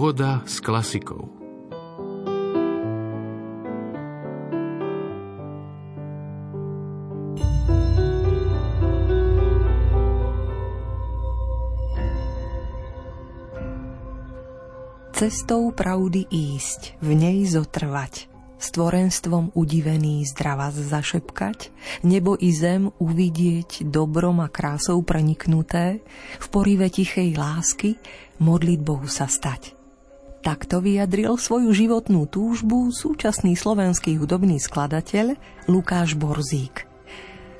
Pohoda s klasikou. Cestou pravdy ísť, v nej zotrvať, stvorenstvom udivený zdravá zašepkať, nebo i zem uvidieť dobrom a krásou preniknuté, v porive tichej lásky modlitbou sa stať. Takto vyjadril svoju životnú túžbu súčasný slovenský hudobný skladateľ Lukáš Borzík –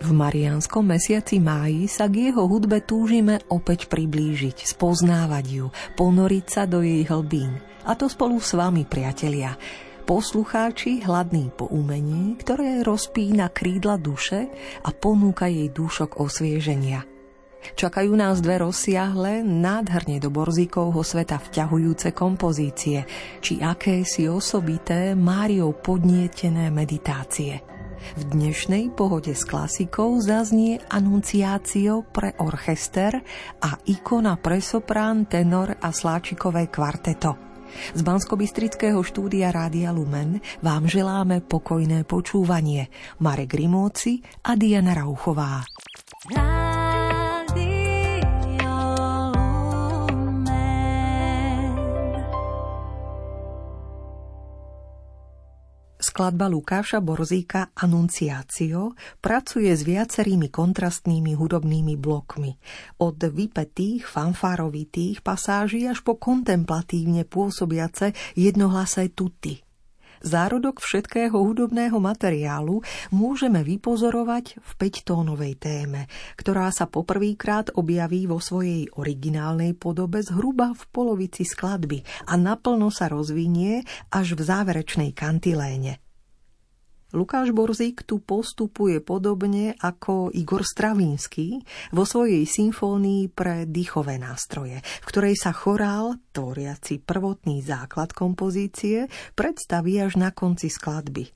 v marianskom mesiaci máji sa k jeho hudbe túžime opäť priblížiť, spoznávať ju, ponoriť sa do jej hlbín. A to spolu s vami, priatelia. Poslucháči hladní po umení, ktoré rozpína krídla duše a ponúka jej dúšok osvieženia. Čakajú nás dve rozsiahle, nádherne do borzíkovho sveta vťahujúce kompozície, či akési osobité Máriou podnietené meditácie – v dnešnej pohode s klasikou zaznie anunciácio pre orchester a ikona pre soprán, tenor a sláčikové kvarteto. Z bansko štúdia Rádia Lumen vám želáme pokojné počúvanie. Marek Rimóci a Diana Rauchová. Skladba Lukáša Borzíka Anunciácio pracuje s viacerými kontrastnými hudobnými blokmi. Od vypetých, fanfárovitých pasáží až po kontemplatívne pôsobiace jednohlasé tuty. Zárodok všetkého hudobného materiálu môžeme vypozorovať v päťtónovej téme, ktorá sa poprvýkrát objaví vo svojej originálnej podobe zhruba v polovici skladby a naplno sa rozvinie až v záverečnej kantiléne. Lukáš Borzík tu postupuje podobne ako Igor Stravinský vo svojej symfónii pre dýchové nástroje, v ktorej sa chorál, tvoriaci prvotný základ kompozície, predstaví až na konci skladby.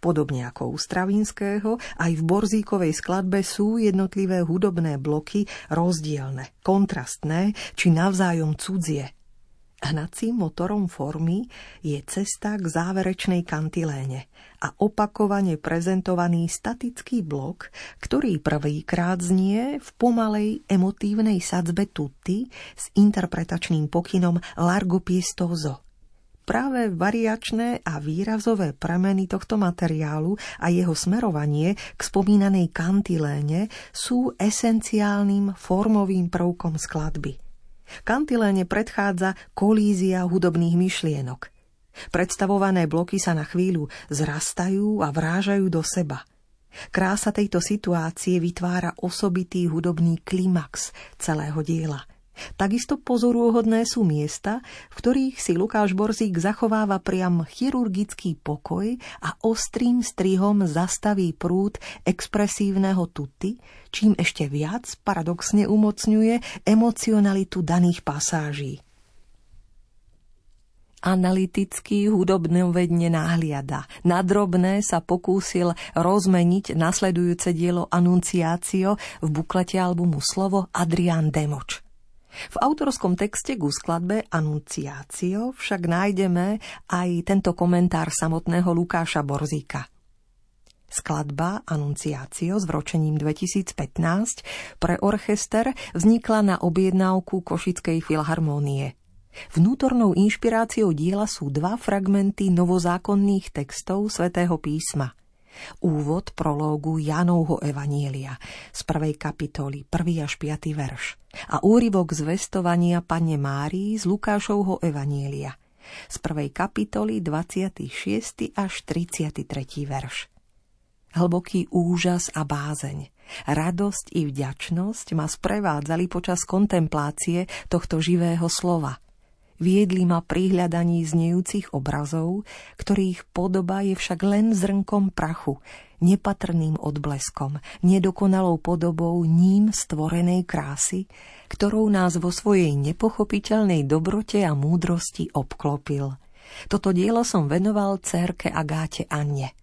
Podobne ako u Stravinského, aj v Borzíkovej skladbe sú jednotlivé hudobné bloky rozdielne, kontrastné či navzájom cudzie – Hnacím motorom formy je cesta k záverečnej kantiléne a opakovane prezentovaný statický blok, ktorý prvýkrát znie v pomalej emotívnej sadzbe tutti s interpretačným pokynom Largo Piestoso. Práve variačné a výrazové premeny tohto materiálu a jeho smerovanie k spomínanej kantiléne sú esenciálnym formovým prvkom skladby – Kantiléne predchádza kolízia hudobných myšlienok. Predstavované bloky sa na chvíľu zrastajú a vrážajú do seba. Krása tejto situácie vytvára osobitý hudobný klimax celého diela – Takisto pozoruhodné sú miesta, v ktorých si Lukáš Borzík zachováva priam chirurgický pokoj a ostrým strihom zastaví prúd expresívneho tuty, čím ešte viac paradoxne umocňuje emocionalitu daných pasáží analyticky hudobnovedne náhliada. Na drobné sa pokúsil rozmeniť nasledujúce dielo Anunciácio v buklete albumu Slovo Adrian Demoč. V autorskom texte ku skladbe Anunciácio však nájdeme aj tento komentár samotného Lukáša Borzíka. Skladba Anunciácio s vročením 2015 pre orchester vznikla na objednávku Košickej filharmónie. Vnútornou inšpiráciou diela sú dva fragmenty novozákonných textov svätého písma – Úvod prológu Jánovho Evanielia z prvej kapitoly, 1. až 5. verš a úryvok zvestovania Pane Márii z Lukášovho Evanielia z prvej kapitoly 26. až 33. verš. Hlboký úžas a bázeň, radosť i vďačnosť ma sprevádzali počas kontemplácie tohto živého slova – Viedli ma pri hľadaní znejúcich obrazov, ktorých podoba je však len zrnkom prachu, nepatrným odbleskom, nedokonalou podobou ním stvorenej krásy, ktorou nás vo svojej nepochopiteľnej dobrote a múdrosti obklopil. Toto dielo som venoval cerke Agáte Anne.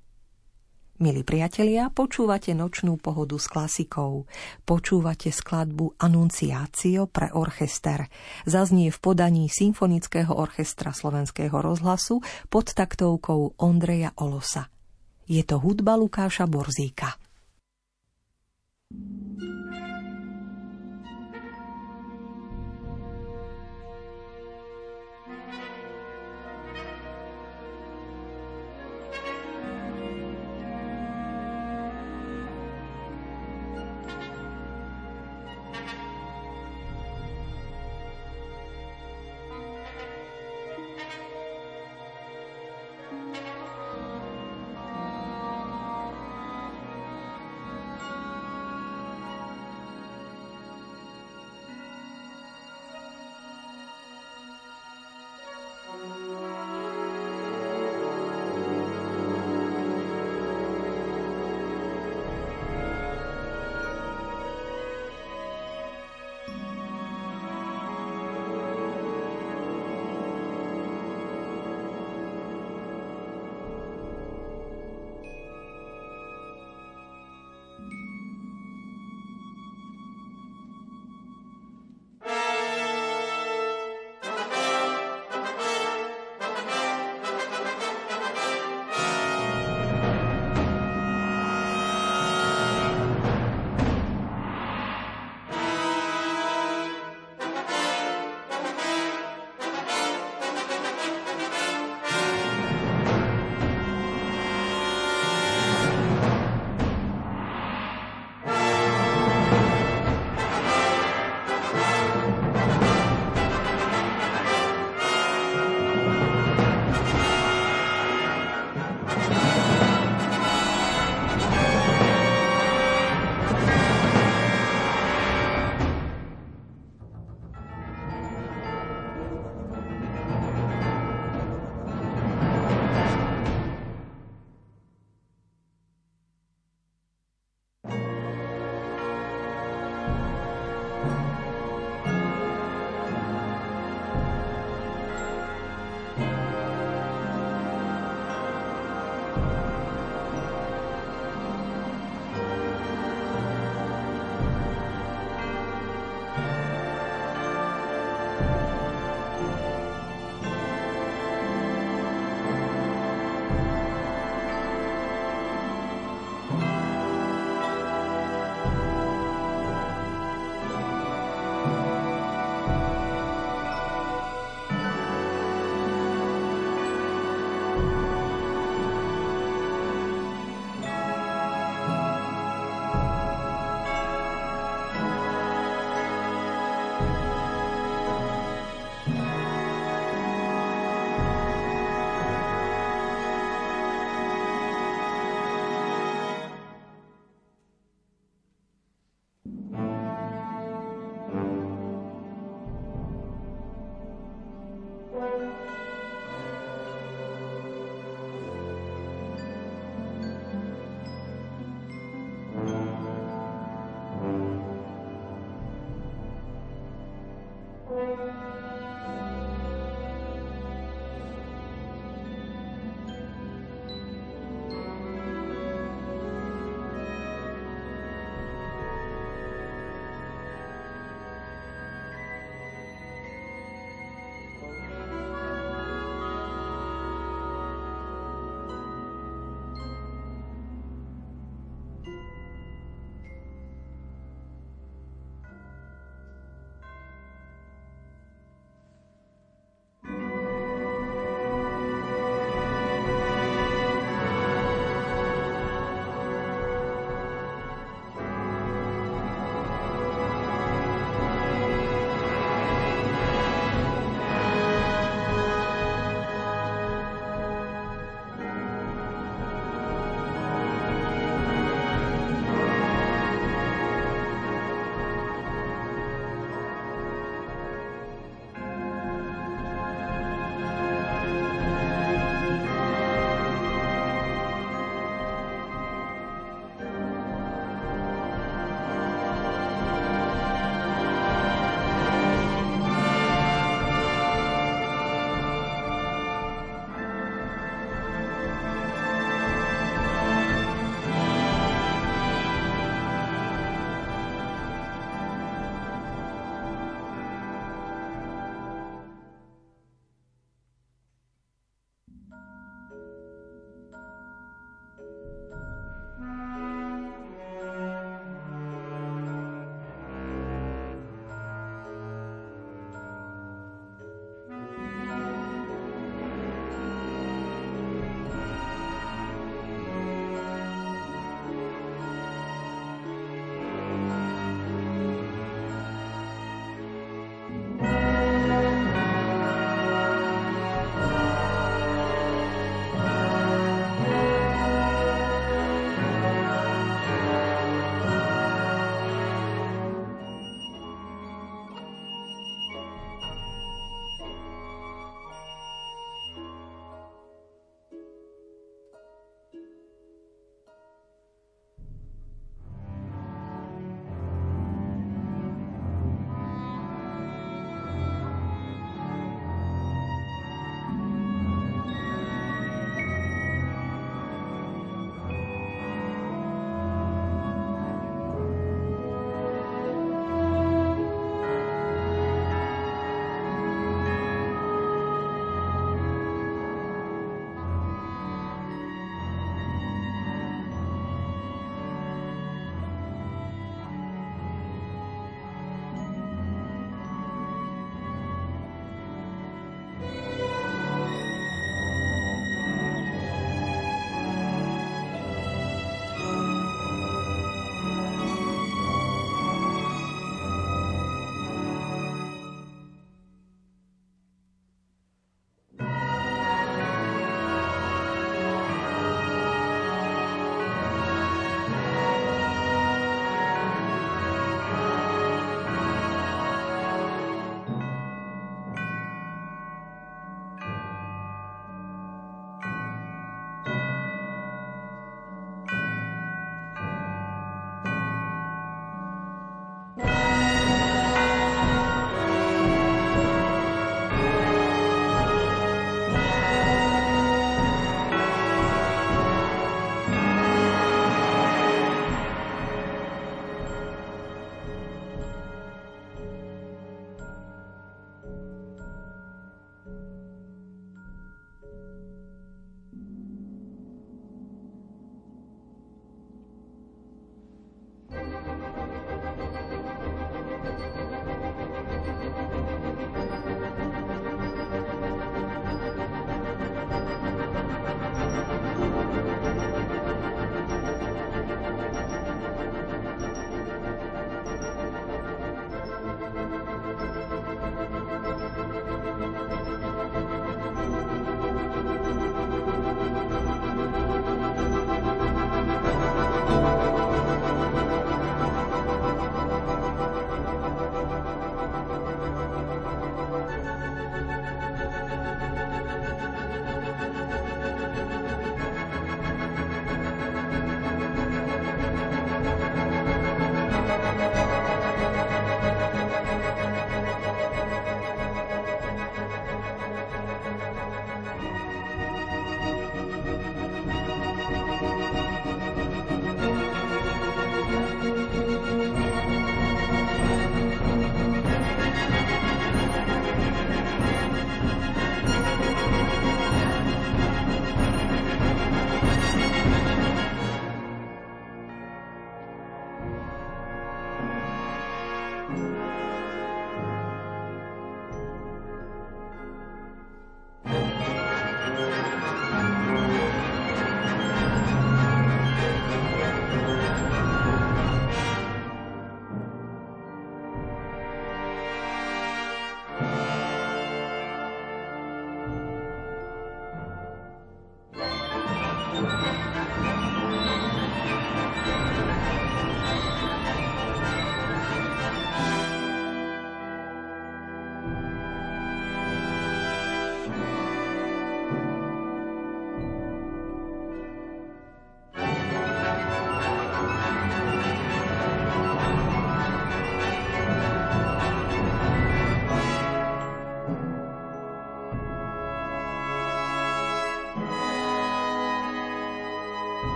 Milí priatelia, počúvate nočnú pohodu s klasikou. Počúvate skladbu Anunciácio pre orchester. Zaznie v podaní Symfonického orchestra Slovenského rozhlasu pod taktovkou Ondreja Olosa. Je to hudba Lukáša Borzíka. thank you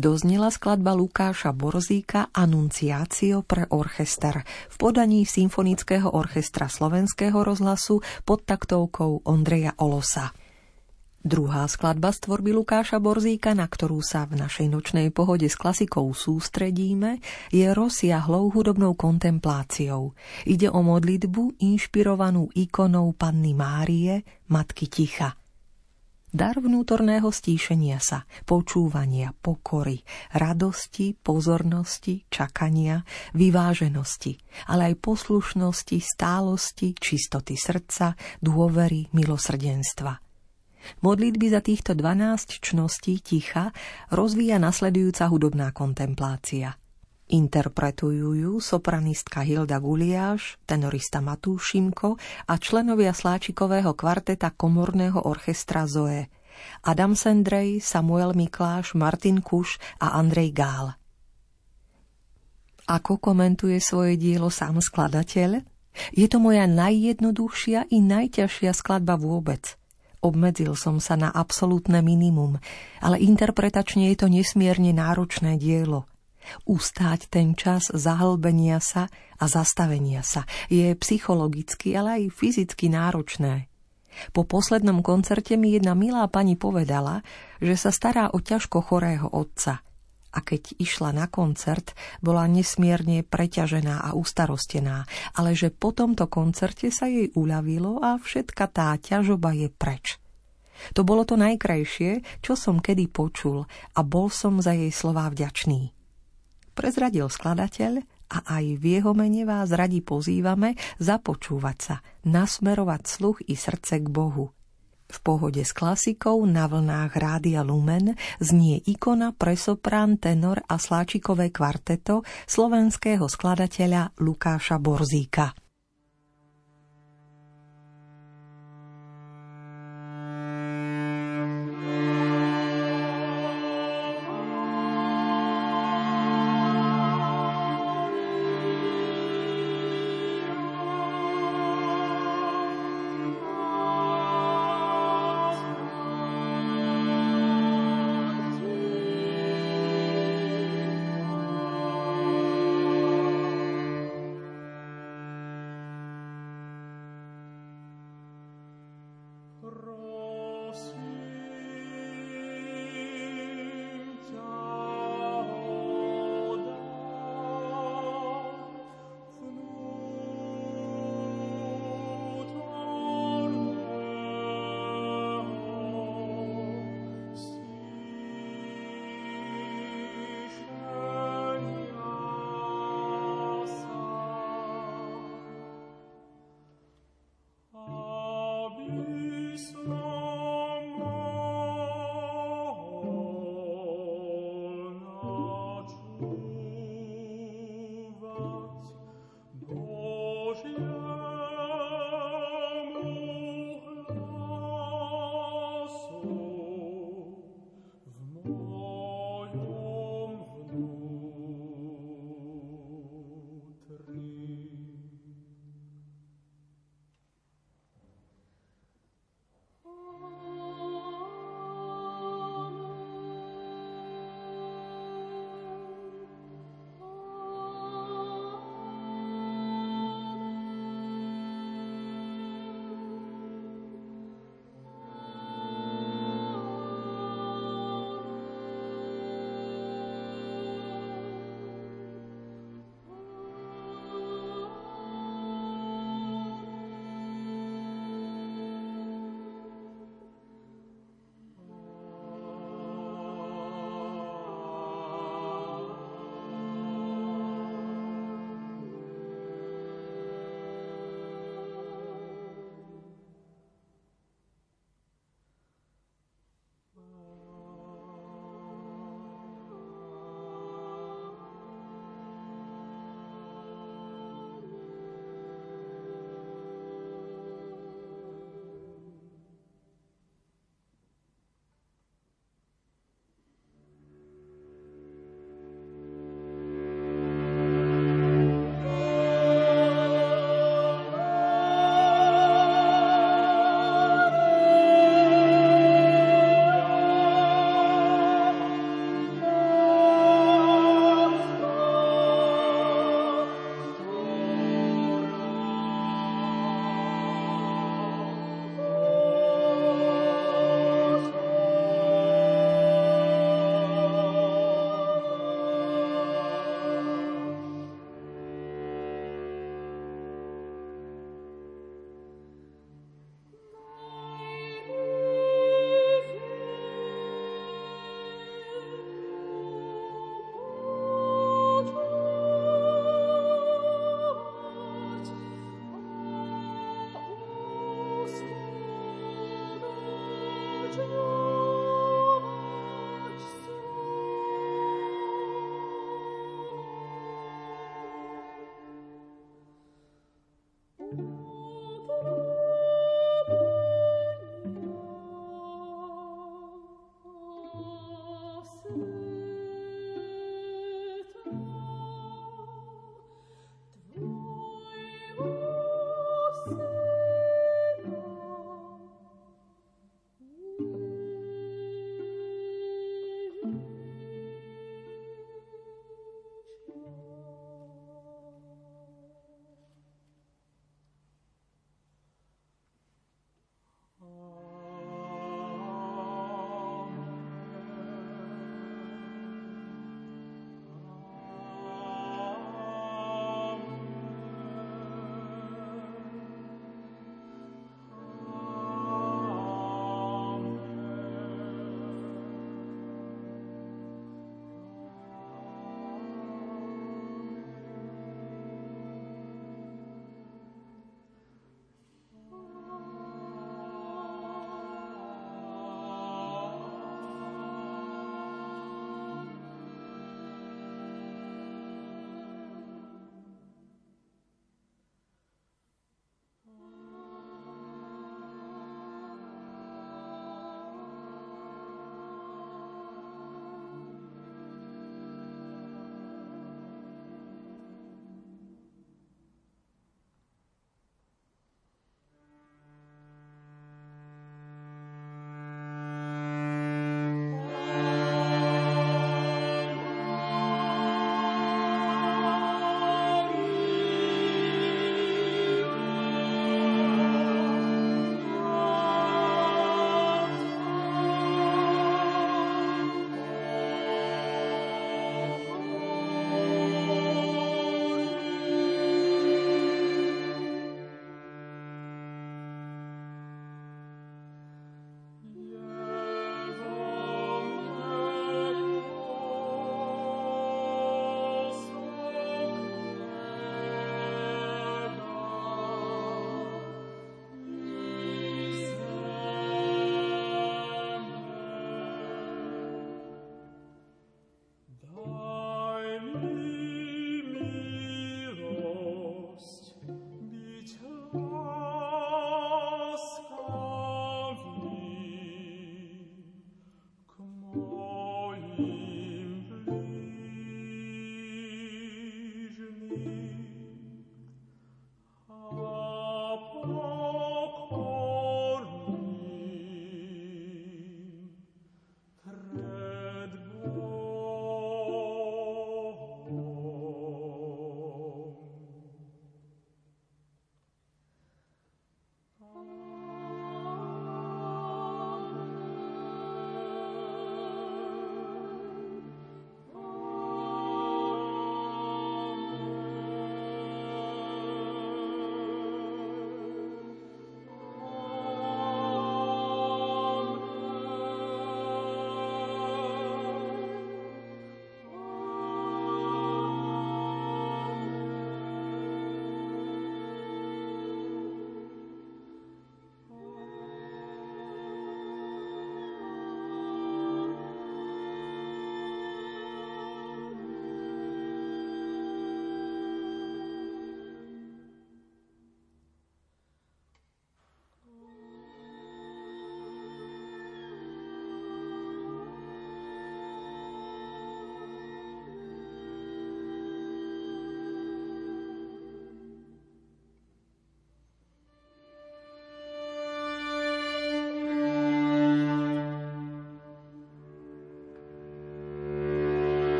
Doznela skladba Lukáša Borzíka Anunciácio pre orchester v podaní Symfonického orchestra Slovenského rozhlasu pod taktovkou Ondreja Olosa. Druhá skladba z tvorby Lukáša Borzíka, na ktorú sa v našej nočnej pohode s klasikou sústredíme, je rozsiahlou hudobnou kontempláciou. Ide o modlitbu inšpirovanú ikonou Panny Márie, Matky Ticha – Dar vnútorného stíšenia sa, počúvania, pokory, radosti, pozornosti, čakania, vyváženosti, ale aj poslušnosti, stálosti, čistoty srdca, dôvery, milosrdenstva. Modlitby za týchto 12 čností ticha rozvíja nasledujúca hudobná kontemplácia. Interpretujú ju sopranistka Hilda Guliáš, tenorista Matúš Šimko a členovia sláčikového kvarteta komorného orchestra Zoe. Adam Sendrej, Samuel Mikláš, Martin Kuš a Andrej Gál. Ako komentuje svoje dielo sám skladateľ? Je to moja najjednoduchšia i najťažšia skladba vôbec. Obmedzil som sa na absolútne minimum, ale interpretačne je to nesmierne náročné dielo. Ustáť ten čas zahlbenia sa a zastavenia sa je psychologicky, ale aj fyzicky náročné. Po poslednom koncerte mi jedna milá pani povedala, že sa stará o ťažko chorého otca a keď išla na koncert, bola nesmierne preťažená a ustarostená, ale že po tomto koncerte sa jej uľavilo a všetka tá ťažoba je preč. To bolo to najkrajšie, čo som kedy počul a bol som za jej slová vďačný prezradil skladateľ a aj v jeho mene vás radi pozývame započúvať sa, nasmerovať sluch i srdce k Bohu. V pohode s klasikou na vlnách Rádia Lumen znie ikona pre soprán, tenor a sláčikové kvarteto slovenského skladateľa Lukáša Borzíka.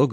программа